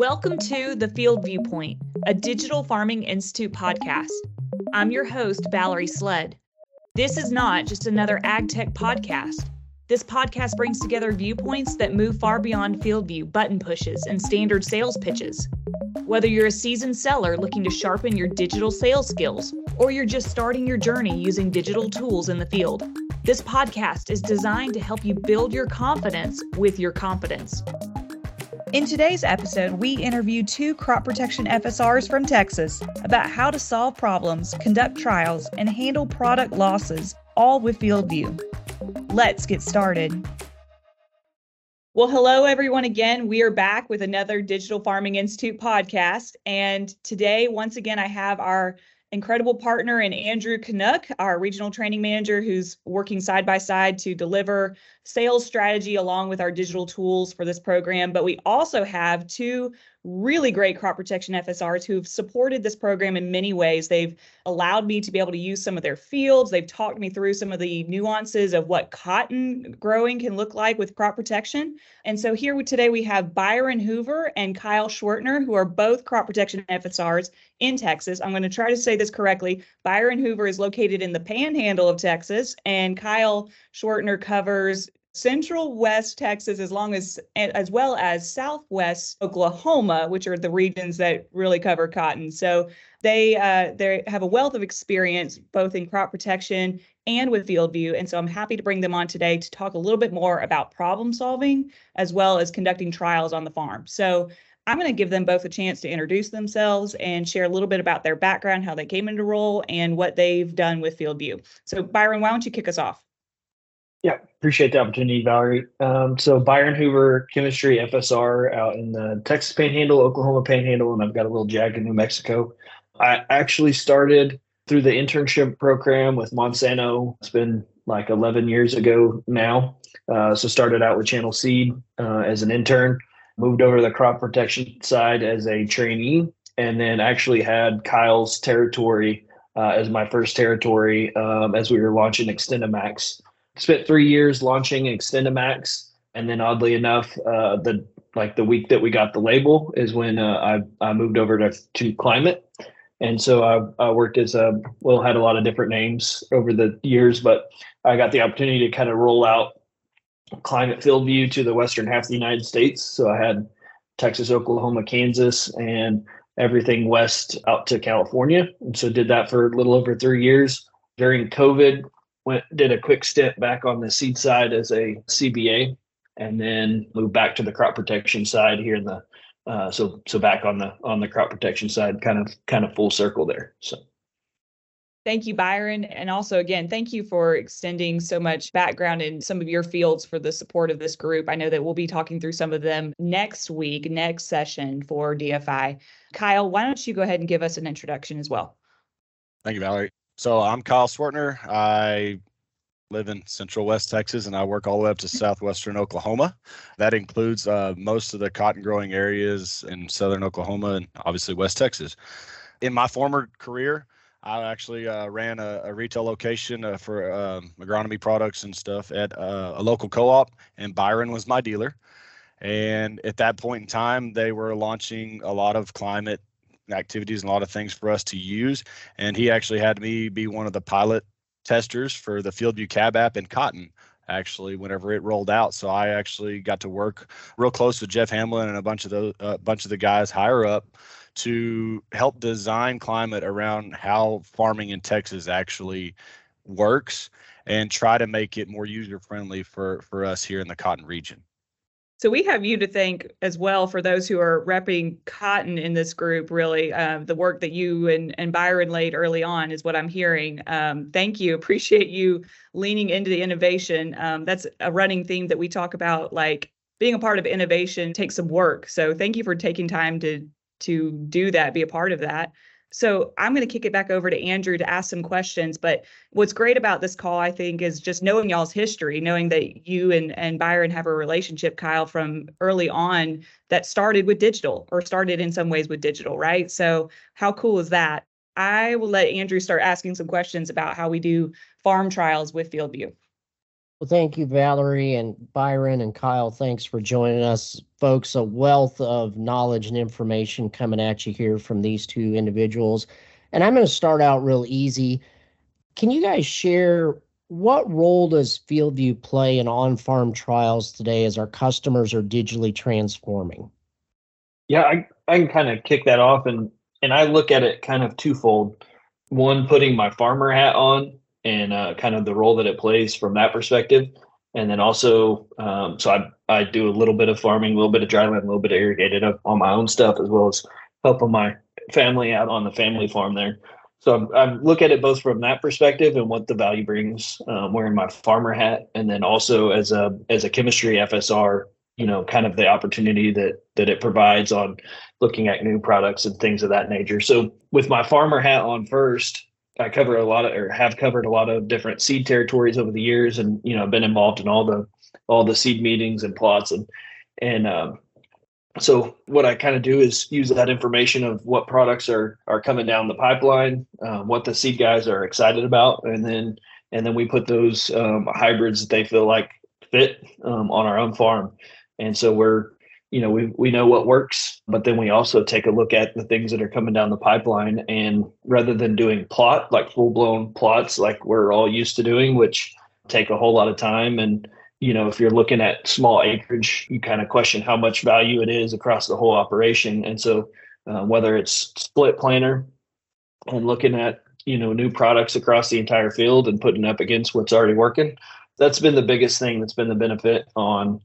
Welcome to the Field Viewpoint, a Digital Farming Institute podcast. I'm your host, Valerie Sled. This is not just another ag tech podcast. This podcast brings together viewpoints that move far beyond field view, button pushes, and standard sales pitches. Whether you're a seasoned seller looking to sharpen your digital sales skills, or you're just starting your journey using digital tools in the field, this podcast is designed to help you build your confidence with your confidence. In today's episode, we interview two crop protection FSRs from Texas about how to solve problems, conduct trials, and handle product losses, all with FieldView. Let's get started. Well, hello, everyone. Again, we are back with another Digital Farming Institute podcast. And today, once again, I have our incredible partner in Andrew Canuck, our regional training manager, who's working side by side to deliver sales strategy along with our digital tools for this program. But we also have two really great crop protection FSRs who've supported this program in many ways. They've allowed me to be able to use some of their fields. They've talked me through some of the nuances of what cotton growing can look like with crop protection. And so here today we have Byron Hoover and Kyle Schwertner, who are both crop protection FSRs in Texas. I'm going to try to say this correctly. Byron Hoover is located in the panhandle of Texas, and Kyle Schwertner covers central west texas as long as as well as southwest oklahoma which are the regions that really cover cotton so they uh, they have a wealth of experience both in crop protection and with field view and so i'm happy to bring them on today to talk a little bit more about problem solving as well as conducting trials on the farm so I'm going to give them both a chance to introduce themselves and share a little bit about their background, how they came into role, and what they've done with FieldView. So, Byron, why don't you kick us off? Yeah, appreciate the opportunity, Valerie. Um, so Byron Hoover, chemistry FSR out in the Texas Panhandle, Oklahoma Panhandle, and I've got a little jag in New Mexico. I actually started through the internship program with Monsanto. It's been like 11 years ago now. Uh, so started out with Channel Seed uh, as an intern, moved over to the crop protection side as a trainee, and then actually had Kyle's territory uh, as my first territory um, as we were launching XtendiMax spent three years launching XtendiMax, and then oddly enough, uh, the like the week that we got the label is when uh, I I moved over to to Climate, and so I, I worked as a well had a lot of different names over the years, but I got the opportunity to kind of roll out Climate Field View to the western half of the United States. So I had Texas, Oklahoma, Kansas, and everything west out to California, and so did that for a little over three years. During COVID, went did a quick step back on the seed side as a CBA, and then moved back to the crop protection side here in the uh, so so back on the on the crop protection side, kind of kind of full circle there. So. Thank you, Byron. And also, again, thank you for extending so much background in some of your fields for the support of this group. I know that we'll be talking through some of them next week, next session for DFI. Kyle, why don't you go ahead and give us an introduction as well? Thank you, Valerie. So I'm Kyle Schwertner. I live in Central West Texas and I work all the way up to southwestern Oklahoma. That includes uh, most of the cotton growing areas in southern Oklahoma and obviously West Texas. In my former career, I actually uh, ran a, a, retail location uh, for um, agronomy products and stuff at uh, a local co-op, and Byron was my dealer. And at that point in time, they were launching a lot of climate activities and a lot of things for us to use. And he actually had me be one of the pilot testers for the FieldView Cab app in Cotton actually whenever it rolled out. So I actually got to work real close with Jeff Hamlin and a bunch of the bunch of the guys higher up to help design climate around how farming in Texas actually works and try to make it more user friendly for for us here in the cotton region. So we have you to thank as well for those who are repping cotton in this group. Really, uh, the work that you and, and Byron laid early on is what I'm hearing. Um, thank you. Appreciate you leaning into the innovation. Um, that's a running theme that we talk about. Like being a part of innovation takes some work. So thank you for taking time to to do that, be a part of that. So I'm going to kick it back over to Andrew to ask some questions. But what's great about this call, I think, is just knowing y'all's history, knowing that you and, and Byron have a relationship, Kyle, from early on that started with digital or started in some ways with digital, right? So how cool is that? I will let Andrew start asking some questions about how we do farm trials with FieldView. Well, thank you, Valerie and Byron and Kyle. Thanks for joining us, folks. A wealth of knowledge and information coming at you here from these two individuals. And I'm going to start out real easy. Can you guys share what role does FieldView play in on farm trials today as our customers are digitally transforming? Yeah, I, I can kind of kick that off and and I look at it kind of twofold. One, putting my farmer hat on and uh, kind of the role that it plays from that perspective. And then also, um, so I, I do a little bit of farming, a little bit of dryland, a little bit of irrigated on my own stuff, as well as helping my family out on the family farm there. So I'm look at it both from that perspective and what the value brings, um, wearing my farmer hat, and then also as a as a chemistry FSR, you know, kind of the opportunity that that it provides on looking at new products and things of that nature. So with my farmer hat on first, I cover a lot of or have covered a lot of different seed territories over the years, and you know, been involved in all the all the seed meetings and plots, and and um, so what I kind of do is use that information of what products are are coming down the pipeline, um, what the seed guys are excited about, and then and then we put those um, hybrids that they feel like fit um, on our own farm, and so we're you know, we we know what works, but then we also take a look at the things that are coming down the pipeline. And rather than doing plot like full blown plots like we're all used to doing, which take a whole lot of time, and you know, if you're looking at small acreage, you kind of question how much value it is across the whole operation. And so, uh, whether it's split planter and looking at you know new products across the entire field and putting up against what's already working, that's been the biggest thing that's been the benefit on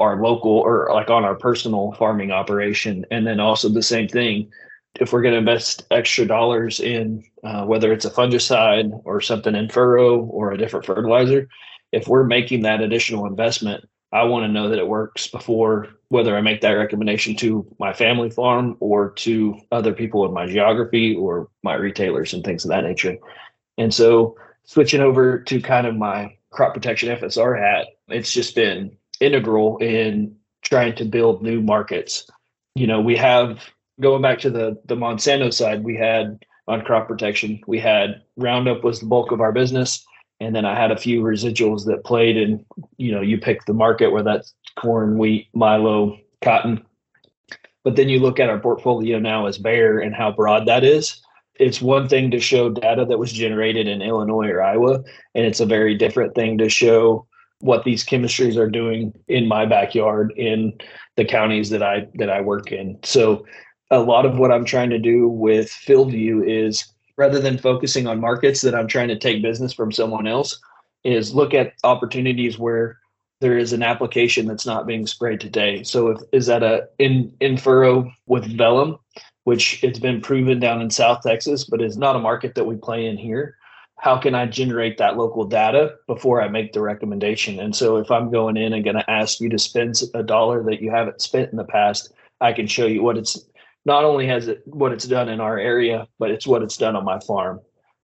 our local or like on our personal farming operation. And then also the same thing, if we're going to invest extra dollars in uh, whether it's a fungicide or something in furrow or a different fertilizer, if we're making that additional investment, I want to know that it works before whether I make that recommendation to my family farm or to other people in my geography or my retailers and things of that nature. And so switching over to kind of my crop protection FSR hat, it's just been integral in trying to build new markets. You know, we have going back to the the Monsanto side, we had on crop protection, we had Roundup was the bulk of our business, and then I had a few residuals that played in. You know, you pick the market where that's corn, wheat, milo, cotton. But then you look at our portfolio now as Bayer and how broad that is. It's one thing to show data that was generated in Illinois or Iowa, and it's a very different thing to show what these chemistries are doing in my backyard in the counties that I that I work in. So a lot of what I'm trying to do with FieldView is rather than focusing on markets that I'm trying to take business from someone else, is look at opportunities where there is an application that's not being sprayed today. So if is that a in in furrow with velum, which it's been proven down in South Texas, but is not a market that we play in here how can I generate that local data before I make the recommendation? And so if I'm going in and going to ask you to spend a dollar that you haven't spent in the past, I can show you what it's not only has it what it's done in our area, but it's what it's done on my farm.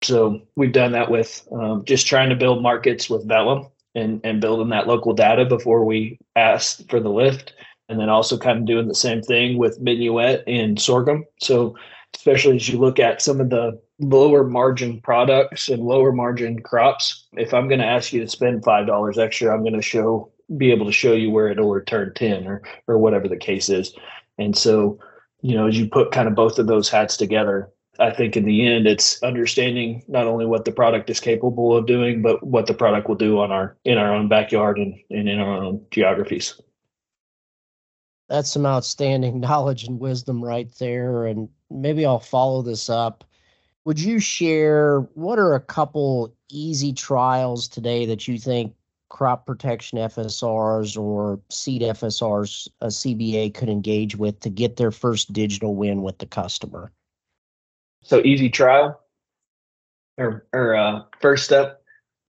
So we've done that with um, just trying to build markets with velum and and building that local data before we ask for the lift, and then also kind of doing the same thing with minuet and sorghum. So especially as you look at some of the lower margin products and lower margin crops, if I'm going to ask you to spend five dollars extra, I'm going to show be able to show you where it'll return ten or or whatever the case is. And so, you know, as you put kind of both of those hats together, I think in the end it's understanding not only what the product is capable of doing, but what the product will do on our in our own backyard and, and in our own geographies. That's some outstanding knowledge and wisdom right there. And maybe I'll follow this up would you share what are a couple easy trials today that you think crop protection FSRs or seed FSRs a CBA could engage with to get their first digital win with the customer? So easy trial or or uh, first step.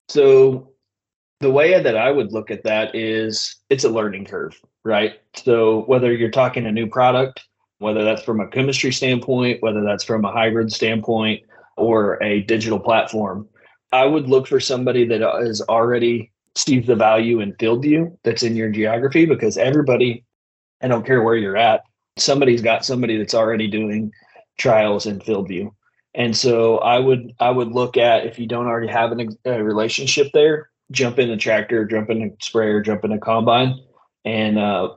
So the way that I would look at that is it's a learning curve, right? So whether you're talking a new product whether that's from a chemistry standpoint, whether that's from a hybrid standpoint or a digital platform. I would look for somebody that is already sees the value in FieldView that's in your geography because everybody, I don't care where you're at, somebody's got somebody that's already doing trials in FieldView. And so I would I would look at if you don't already have an, a relationship there, jump in a tractor, jump in a sprayer, jump in a combine, and uh,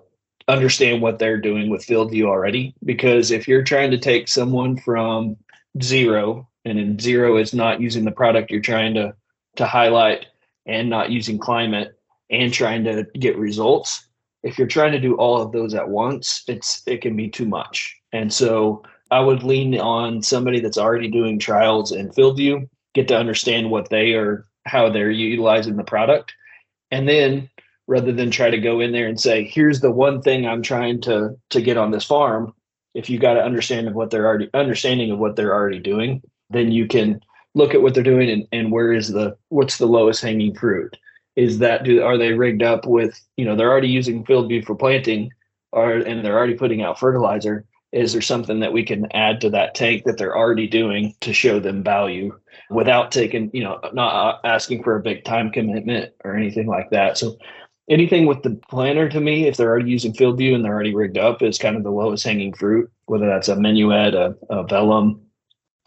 understand what they're doing with field view already. Because if you're trying to take someone from zero, and in zero is not using the product you're trying to to highlight, and not using climate, and trying to get results. If you're trying to do all of those at once, it's it can be too much. And so I would lean on somebody that's already doing trials in field view, get to understand what they are, how they're utilizing the product. And then rather than try to go in there and say, here's the one thing I'm trying to to get on this farm, if you got an understanding of what they're already understanding of what they're already doing, then you can look at what they're doing and, and where is the what's the lowest hanging fruit. Is that do are they rigged up with, you know, they're already using field view for planting or and they're already putting out fertilizer. Is there something that we can add to that tank that they're already doing to show them value without taking you know not uh, asking for a big time commitment or anything like that? So anything with the planner to me if they're already using field view and they're already rigged up is kind of the lowest hanging fruit whether that's a minuet a, a velum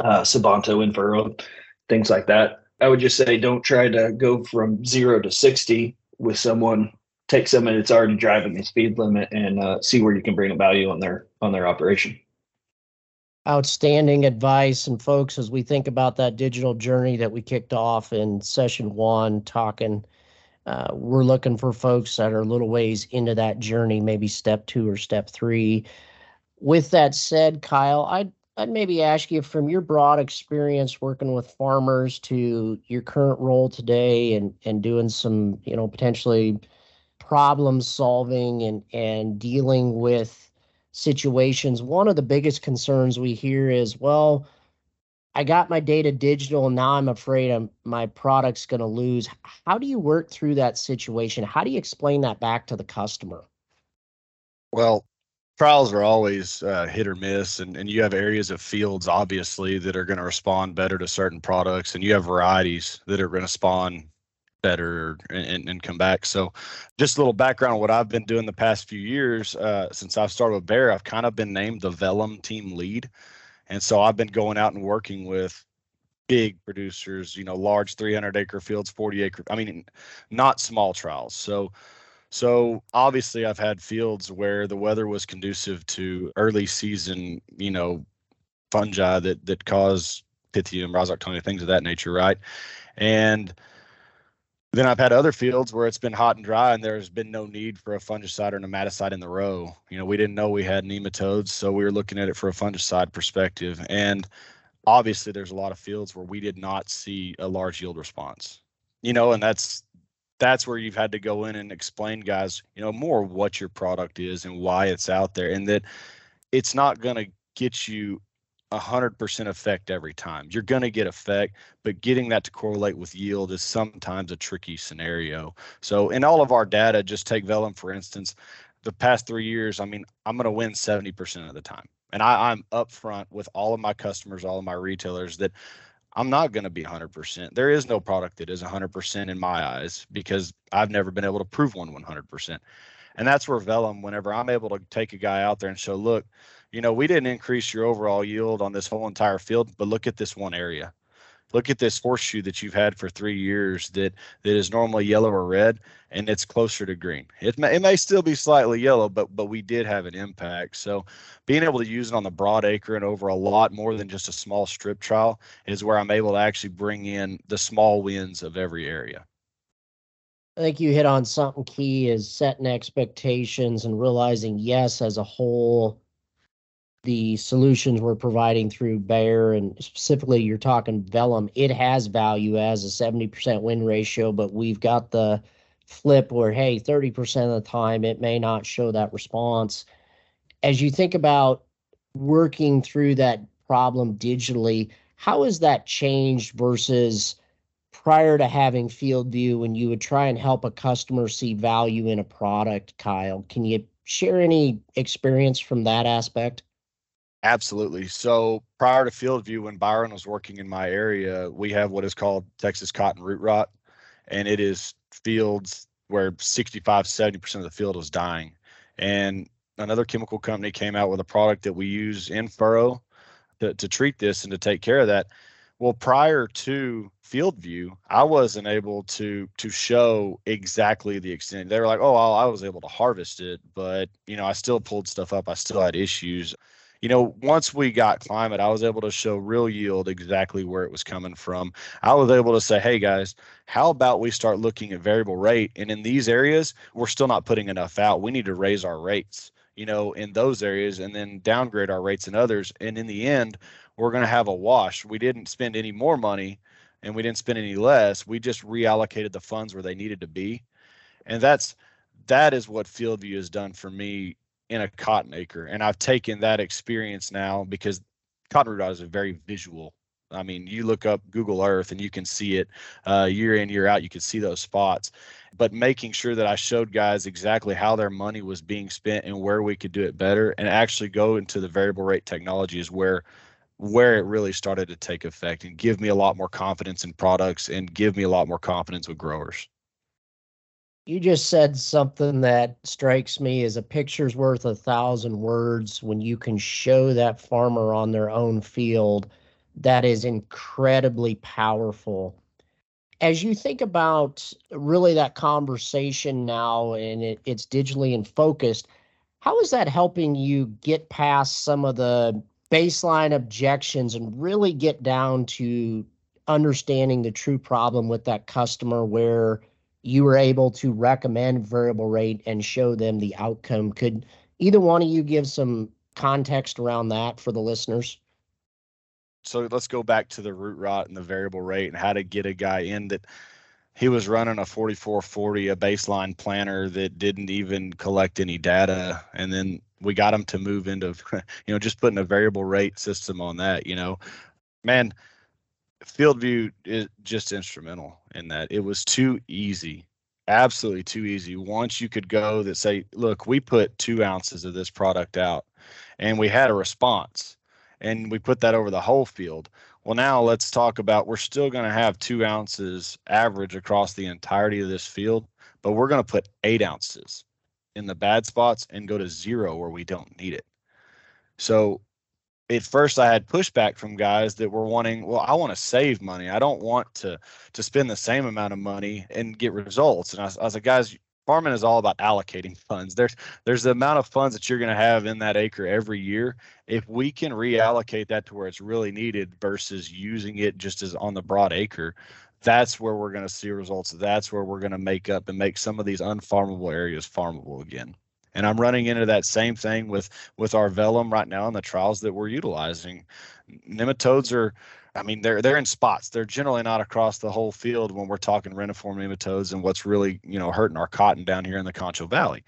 uh, Sivanto infurrow things like that i would just say don't try to go from zero to 60 with someone take somebody that's already driving the speed limit and uh, see where you can bring a value on their on their operation. Outstanding advice, and folks, as we think about that digital journey that we kicked off in session one, talking, uh, we're looking for folks that are a little ways into that journey, maybe step two or step three. With that said, Kyle, I'd I'd maybe ask you from your broad experience working with farmers to your current role today and and doing some, you know, potentially problem solving and and dealing with situations one of the biggest concerns we hear is well i got my data digital now i'm afraid I'm, my product's going to lose. How do you work through that situation? How do you explain that back to the customer? Well trials are always uh, hit or miss and, and you have areas of fields obviously that are going to respond better to certain products and you have varieties that are going to spawn better and, and come back. So, just a little background what I've been doing the past few years uh, since I've started with Bayer, I've kind of been named the Velum team lead, and so I've been going out and working with big producers. You know, large 300 acre fields, 40 acre. I mean, not small trials. So. So obviously, I've had fields where the weather was conducive to early season, you know, fungi that that cause Pythium, Rhizoctonia, things of that nature, right? And then I've had other fields where it's been hot and dry and there's been no need for a fungicide or nematicide in the row. You know, we didn't know we had nematodes, so we were looking at it for a fungicide perspective. And obviously there's a lot of fields where we did not see a large yield response. You know, and that's that's where you've had to go in and explain guys, you know, more what your product is and why it's out there and that it's not going to get you 100% effect every time. You're going to get effect, but getting that to correlate with yield is sometimes a tricky scenario. So, in all of our data, just take Velum for instance, the past three years, I mean, I'm going to win 70% of the time. And I, I'm upfront with all of my customers, all of my retailers that I'm not going to be 100%. There is no product that is 100% in my eyes because I've never been able to prove one 100%. And that's where Velum, whenever I'm able to take a guy out there and show, look, you know, we didn't increase your overall yield on this whole entire field, but look at this one area. Look at this horseshoe that you've had for three years that that is normally yellow or red, and it's closer to green. It may, it may still be slightly yellow, but but we did have an impact. So being able to use it on the broad acre and over a lot more than just a small strip trial is where I'm able to actually bring in the small wins of every area. I think you hit on something key is setting expectations and realizing yes, as a whole, the solutions we're providing through Bayer and specifically you're talking Velum, it has value as a 70% win ratio, but we've got the flip where, hey, 30% of the time it may not show that response. As you think about working through that problem digitally, how has that changed versus prior to having field view when you would try and help a customer see value in a product, Kyle? Can you share any experience from that aspect? Absolutely. So prior to field view, when Byron was working in my area, we have what is called Texas cotton root rot, and it is fields where 65, 70% of the field is dying. And another chemical company came out with a product that we use in furrow to, to treat this and to take care of that. Well, prior to field view, I wasn't able to to show exactly the extent. They were like, "Oh, I was able to harvest it, but you know, I still pulled stuff up. I still had issues." You know, once we got climate, I was able to show real yield exactly where it was coming from. I was able to say, "Hey guys, how about we start looking at variable rate? And in these areas, we're still not putting enough out. We need to raise our rates." You know, in those areas, and then downgrade our rates in others. And in the end, we're going to have a wash. We didn't spend any more money and we didn't spend any less. We just reallocated the funds where they needed to be. And that's that is what FieldView has done for me in a cotton acre. And I've taken that experience now because cotton root is a very visual. I mean, you look up Google Earth and you can see it uh, year in, year out. You can see those spots. But making sure that I showed guys exactly how their money was being spent and where we could do it better and actually go into the variable rate technology is where where it really started to take effect and give me a lot more confidence in products and give me a lot more confidence with growers. You just said something that strikes me as a picture's worth a thousand words when you can show that farmer on their own field. That is incredibly powerful. As you think about really that conversation now and it, it's digitally and focused, how is that helping you get past some of the baseline objections and really get down to understanding the true problem with that customer where you were able to recommend variable rate and show them the outcome. Could either one of you give some context around that for the listeners? So let's go back to the root rot and the variable rate and how to get a guy in that he was running a 4440 a baseline planner that didn't even collect any data and then we got him to move into you know just putting a variable rate system on that you know man FieldView is just instrumental in that. It was too easy absolutely too easy. Once you could go that say look we put two ounces of this product out and we had a response and we put that over the whole field. Well, now let's talk about we're still going to have two ounces average across the entirety of this field, but we're going to put eight ounces in the bad spots and go to zero where we don't need it. So at first I had pushback from guys that were wanting, well, I want to save money. I don't want to to spend the same amount of money and get results. And I, I was like, guys, farming is all about allocating funds. There's there's the amount of funds that you're going to have in that acre every year. If we can reallocate that to where it's really needed versus using it just as on the broad acre, that's where we're going to see results. That's where we're going to make up and make some of these unfarmable areas farmable again. And I'm running into that same thing with with our velum right now in the trials that we're utilizing. Nematodes are I mean, they're they're in spots. They're generally not across the whole field when we're talking reniform nematodes and what's really you know hurting our cotton down here in the Concho Valley.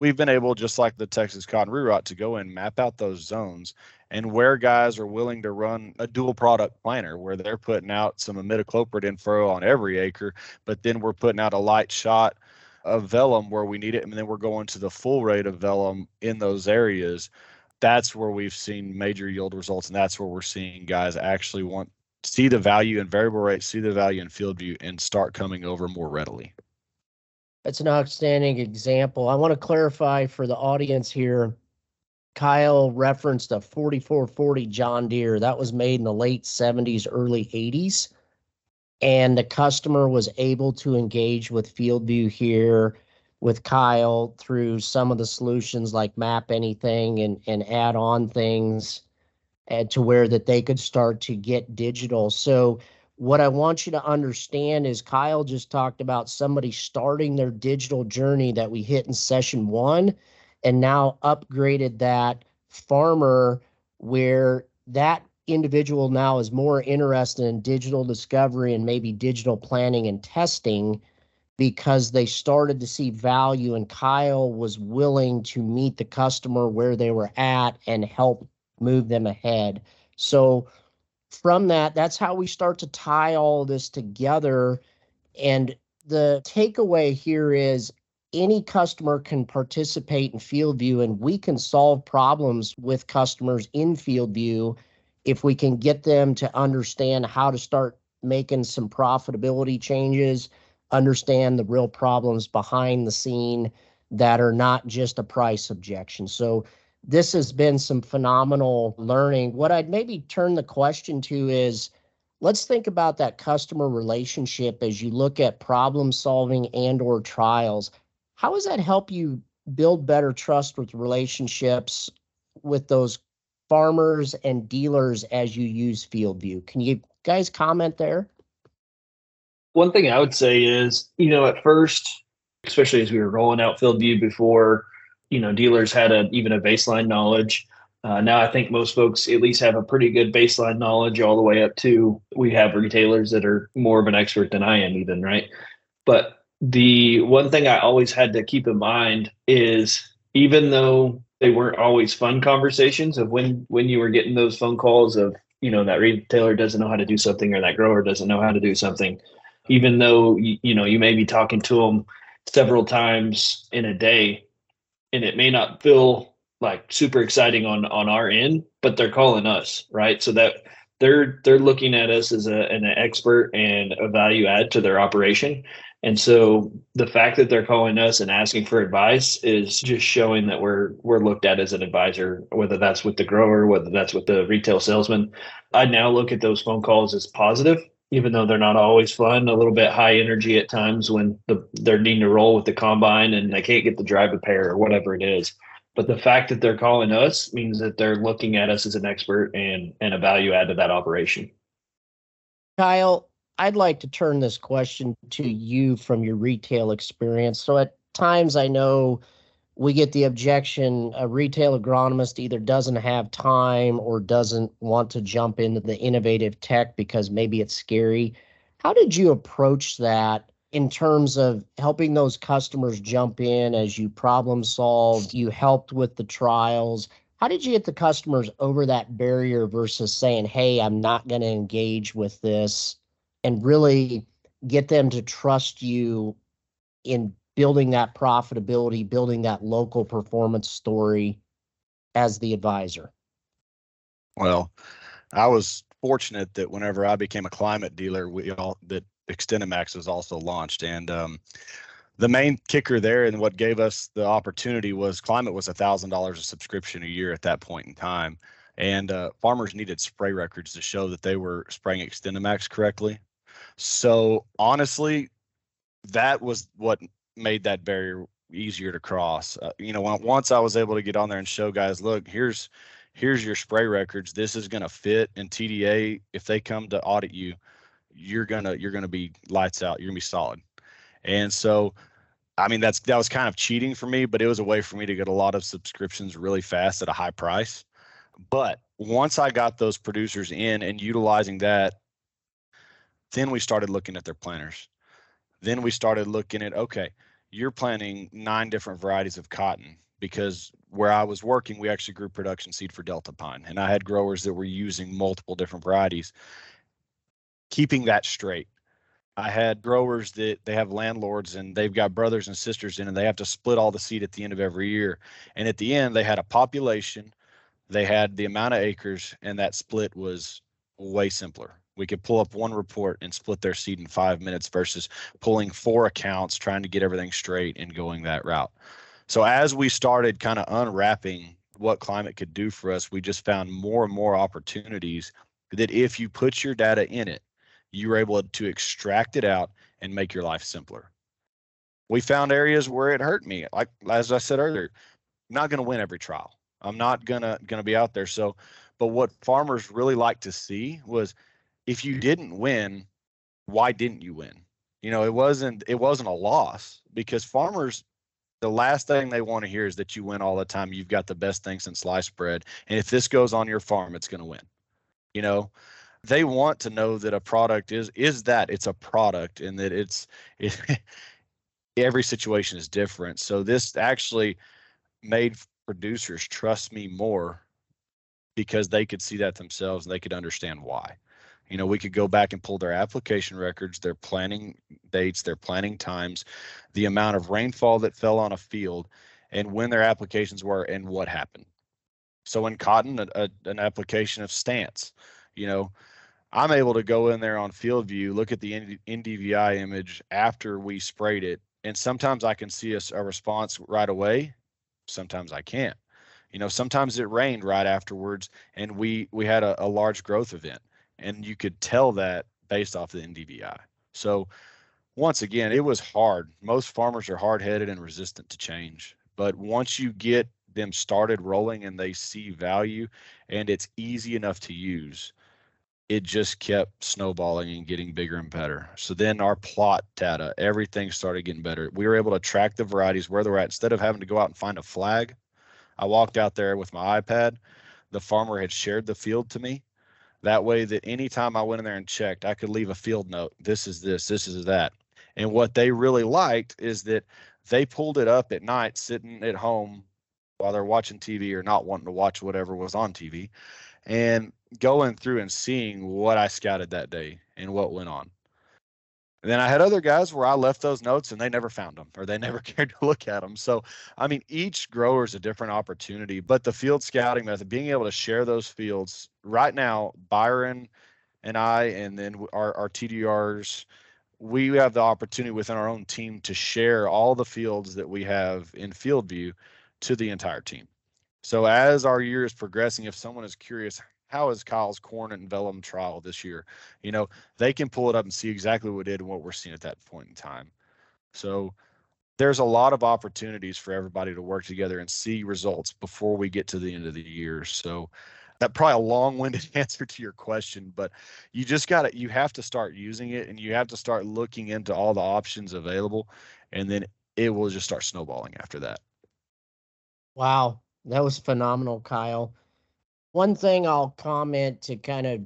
We've been able, just like the Texas cotton root rot, to go and map out those zones and where guys are willing to run a dual product planter where they're putting out some imidacloprid in furrow on every acre, but then we're putting out a light shot of velum where we need it, and then we're going to the full rate of velum in those areas that's where we've seen major yield results, and that's where we're seeing guys actually want see the value in variable rate, see the value in field view, and start coming over more readily. That's an outstanding example. I want to clarify for the audience here. Kyle referenced a 4440 John Deere that was made in the late 70s, early 80s. And the customer was able to engage with FieldView here with Kyle through some of the solutions like map anything and, and add on things and to where that they could start to get digital. So what I want you to understand is Kyle just talked about somebody starting their digital journey that we hit in session one and now upgraded that farmer where that individual now is more interested in digital discovery and maybe digital planning and testing because they started to see value and Kyle was willing to meet the customer where they were at and help move them ahead. So from that, that's how we start to tie all this together. And the takeaway here is any customer can participate in FieldView and we can solve problems with customers in FieldView if we can get them to understand how to start making some profitability changes understand the real problems behind the scene that are not just a price objection. So this has been some phenomenal learning. What I'd maybe turn the question to is let's think about that customer relationship as you look at problem solving and or trials how does that help you build better trust with relationships with those farmers and dealers as you use FieldView. Can you guys comment there? One thing i would say is you know at first especially as we were rolling out FieldView before you know dealers had a even a baseline knowledge. Uh, now I think most folks at least have a pretty good baseline knowledge all the way up to we have retailers that are more of an expert than I am even, right? But the one thing I always had to keep in mind is even though they weren't always fun conversations of when when you were getting those phone calls of you know that retailer doesn't know how to do something or that grower doesn't know how to do something even though you, you know you may be talking to them several times in a day and it may not feel like super exciting on on our end, but they're calling us, right? So that they're they're looking at us as a, an expert and a value add to their operation. And so the fact that they're calling us and asking for advice is just showing that we're we're looked at as an advisor, whether that's with the grower, whether that's with the retail salesman. I now look at those phone calls as positive, even though they're not always fun, a little bit high energy at times when the, they're needing to roll with the combine and they can't get the drive repair or whatever it is. But the fact that they're calling us means that they're looking at us as an expert and and a value add to that operation. Kyle, I'd like to turn this question to you from your retail experience. So at times I know we get the objection a retail agronomist either doesn't have time or doesn't want to jump into the innovative tech because maybe it's scary. How did you approach that in terms of helping those customers jump in as you problem solved, you helped with the trials. How did you get the customers over that barrier versus saying, hey, I'm not going to engage with this and really get them to trust you in building that profitability, building that local performance story as the advisor? Well, I was fortunate that whenever I became a climate dealer, we all that XtendiMax was also launched. And um, the main kicker there and what gave us the opportunity was Climate was a thousand dollars a subscription a year at that point in time, and uh, farmers needed spray records to show that they were spraying XtendiMax correctly. So honestly, that was what made that barrier easier to cross. Uh, you know, when, once I was able to get on there and show guys, look, here's here's your spray records. This is going to fit in TDA. If they come to audit you, you're gonna you're gonna be lights out. You're gonna be solid. And so, I mean, that's that was kind of cheating for me, but it was a way for me to get a lot of subscriptions really fast at a high price. But once I got those producers in and utilizing that, then we started looking at their planters. Then we started looking at okay, you're planting nine different varieties of cotton because where I was working, we actually grew production seed for Deltapine, and I had growers that were using multiple different varieties keeping that straight. I had growers that they have landlords and they've got brothers and sisters in and they have to split all the seed at the end of every year. And at the end, they had a population, they had the amount of acres, and that split was way simpler. We could pull up one report and split their seed in five minutes versus pulling four accounts, trying to get everything straight and going that route. So as we started kind of unwrapping what climate could do for us, we just found more and more opportunities that if you put your data in it, you were able to extract it out and make your life simpler. We found areas where it hurt me. Like as I said earlier, not going to win every trial. I'm not gonna gonna be out there. So, but what farmers really like to see was if you didn't win, why didn't you win? You know, it wasn't it wasn't a loss because farmers the last thing they want to hear is that you win all the time. You've got the best thing since sliced bread. And if this goes on your farm, it's going to win. You know, they want to know that a product is is that it's a product and that it's it, every situation is different so this actually made producers trust me more because they could see that themselves and they could understand why you know we could go back and pull their application records their planning dates their planning times the amount of rainfall that fell on a field and when their applications were and what happened so in cotton a, a, an application of stance you know I'm able to go in there on FieldView, look at the NDVI image after we sprayed it, and sometimes I can see a, a response right away. Sometimes I can't. You know, sometimes it rained right afterwards, and we we had a, a large growth event, And you could tell that based off the NDVI. So once again, it was hard. Most farmers are hard headed and resistant to change. But once you get them started rolling and they see value and it's easy enough to use, it just kept snowballing and getting bigger and better. So then our plot data, everything started getting better. We were able to track the varieties where they're at instead of having to go out and find a flag. I walked out there with my iPad. The farmer had shared the field to me. That way that anytime I went in there and checked, I could leave a field note. This is this, this is that. And what they really liked is that they pulled it up at night sitting at home while they're watching TV or not wanting to watch whatever was on TV and going through and seeing what I scouted that day and what went on. And then I had other guys where I left those notes and they never found them or they never cared to look at them. So, I mean, each grower is a different opportunity, but the field scouting method, being able to share those fields right now, Byron and I, and then our, our TDRs, we have the opportunity within our own team to share all the fields that we have in field view to the entire team. So as our year is progressing, if someone is curious, how is Kyle's corn and velum trial this year? You know, they can pull it up and see exactly what did and what we're seeing at that point in time. So there's a lot of opportunities for everybody to work together and see results before we get to the end of the year. So that probably a long-winded answer to your question, but you just got to you have to start using it and you have to start looking into all the options available and then it will just start snowballing after that. Wow, that was phenomenal, Kyle. One thing I'll comment to kind of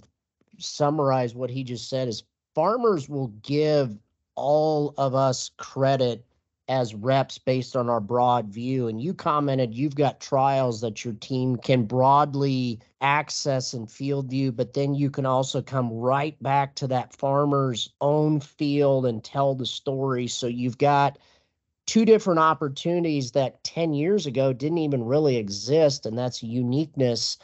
summarize what he just said is farmers will give all of us credit as reps based on our broad view. And you commented you've got trials that your team can broadly access and field view, but then you can also come right back to that farmer's own field and tell the story. So you've got two different opportunities that 10 years ago didn't even really exist. And that's uniqueness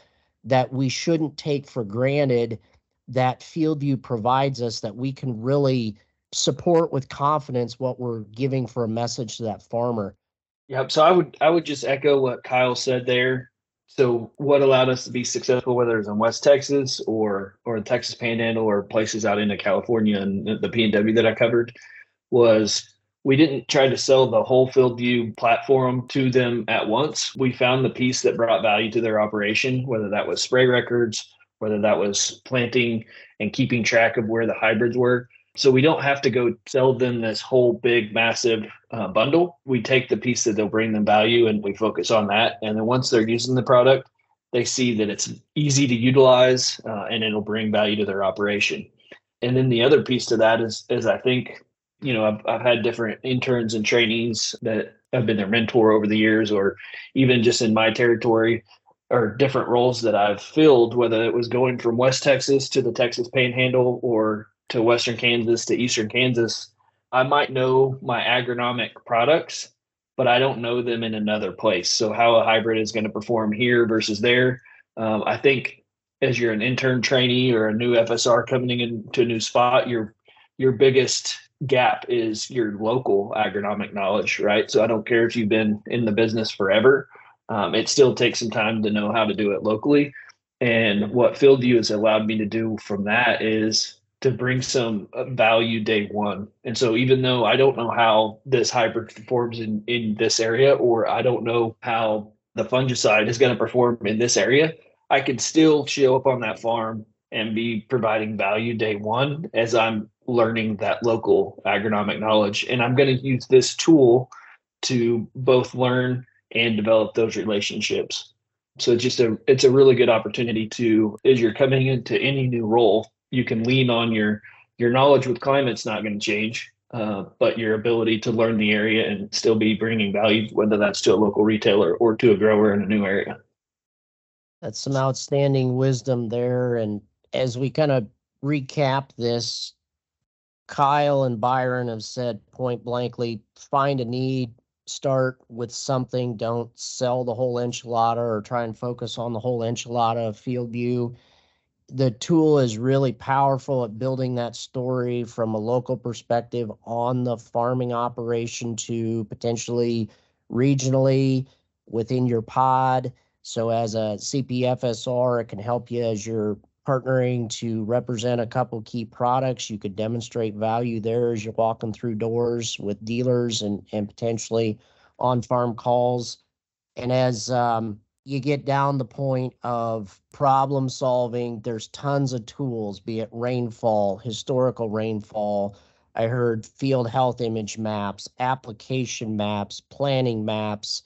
that we shouldn't take for granted that FieldView provides us that we can really support with confidence what we're giving for a message to that farmer. Yep. So I would I would just echo what Kyle said there. So what allowed us to be successful, whether it's in West Texas or or the Texas Panhandle or places out into California and the PNW that I covered, was we didn't try to sell the whole field view platform to them at once. We found the piece that brought value to their operation, whether that was spray records, whether that was planting and keeping track of where the hybrids were. So we don't have to go sell them this whole big, massive uh, bundle. We take the piece that they'll bring them value and we focus on that. And then once they're using the product, they see that it's easy to utilize uh, and it'll bring value to their operation. And then the other piece to that is, is I think you know, I've, I've had different interns and trainees that have been their mentor over the years, or even just in my territory, or different roles that I've filled, whether it was going from West Texas to the Texas Panhandle or to Western Kansas to Eastern Kansas. I might know my agronomic products, but I don't know them in another place. So, how a hybrid is going to perform here versus there, um, I think as you're an intern trainee or a new FSR coming into a new spot, your your biggest gap is your local agronomic knowledge, right? So I don't care if you've been in the business forever, um, it still takes some time to know how to do it locally. And what FieldView has allowed me to do from that is to bring some uh, value day one. And so even though I don't know how this hybrid performs in, in this area, or I don't know how the fungicide is going to perform in this area, I can still show up on that farm and be providing value day one as I'm learning that local agronomic knowledge. And I'm going to use this tool to both learn and develop those relationships. So it's just a it's a really good opportunity to as you're coming into any new role, you can lean on your your knowledge with climate's not going to change, uh, but your ability to learn the area and still be bringing value, whether that's to a local retailer or to a grower in a new area. That's some outstanding wisdom there. And as we kind of recap this, Kyle and Byron have said point blankly find a need, start with something, don't sell the whole enchilada or try and focus on the whole enchilada of field view. The tool is really powerful at building that story from a local perspective on the farming operation to potentially regionally within your pod. So as a CPFSR, it can help you as you're partnering to represent a couple key products. You could demonstrate value there as you're walking through doors with dealers and, and potentially on farm calls. And as um, you get down the point of problem solving, there's tons of tools, be it rainfall, historical rainfall. I heard field health image maps, application maps, planning maps.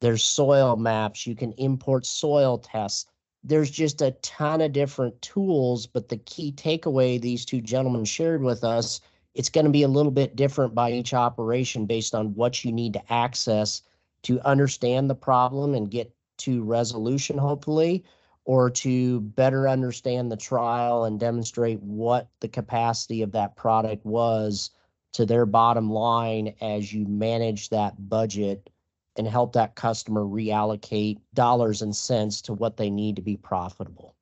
There's soil maps. You can import soil tests there's just a ton of different tools, but the key takeaway these two gentlemen shared with us, it's going to be a little bit different by each operation based on what you need to access to understand the problem and get to resolution, hopefully, or to better understand the trial and demonstrate what the capacity of that product was to their bottom line as you manage that budget and help that customer reallocate dollars and cents to what they need to be profitable.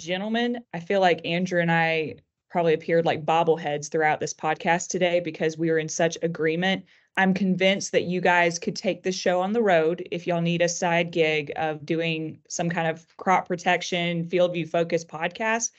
Gentlemen, I feel like Andrew and I probably appeared like bobbleheads throughout this podcast today because we were in such agreement. I'm convinced that you guys could take this show on the road if y'all need a side gig of doing some kind of crop protection, FieldView focused podcast.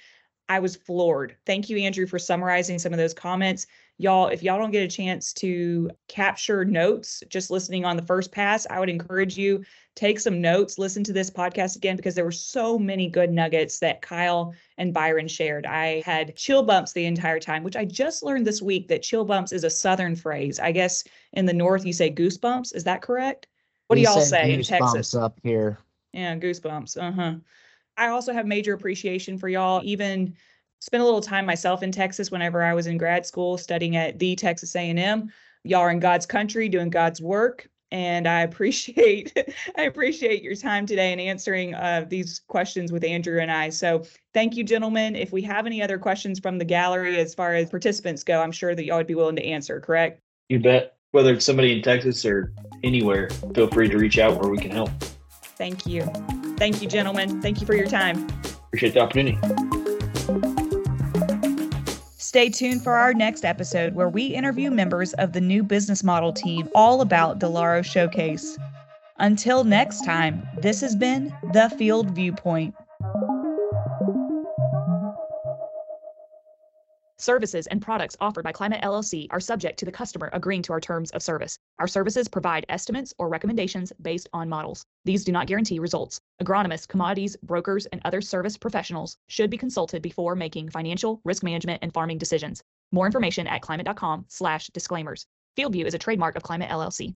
I was floored. Thank you, Andrew, for summarizing some of those comments y'all if y'all don't get a chance to capture notes just listening on the first pass i would encourage you take some notes listen to this podcast again because there were so many good nuggets that kyle and byron shared. I had chill bumps the entire time which i just learned this week that chill bumps is a southern phrase. I guess in the north you say goosebumps is that correct? What do y'all say in texas? up here. Yeah goosebumps uh-huh. I also have major appreciation for y'all even spent a little time myself in Texas whenever I was in grad school studying at the Texas A&M. Y'all are in God's country doing God's work and I appreciate I appreciate your time today and answering uh, these questions with Andrew and I. So thank you, gentlemen. If we have any other questions from the gallery as far as participants go, I'm sure that y'all would be willing to answer. Correct? You bet. Whether it's somebody in Texas or anywhere, feel free to reach out where we can help. Thank you. Thank you, gentlemen. Thank you for your time. Appreciate the opportunity. Stay tuned for our next episode where we interview members of the new business model team all about Delaro Showcase. Until next time, this has been The Field Viewpoint. Services and products offered by Climate LLC are subject to the customer agreeing to our terms of service. Our services provide estimates or recommendations based on models. These do not guarantee results. Agronomists, commodities, brokers, and other service professionals should be consulted before making financial, risk management, and farming decisions. More information at climate.com slash disclaimers. FieldView is a trademark of Climate LLC.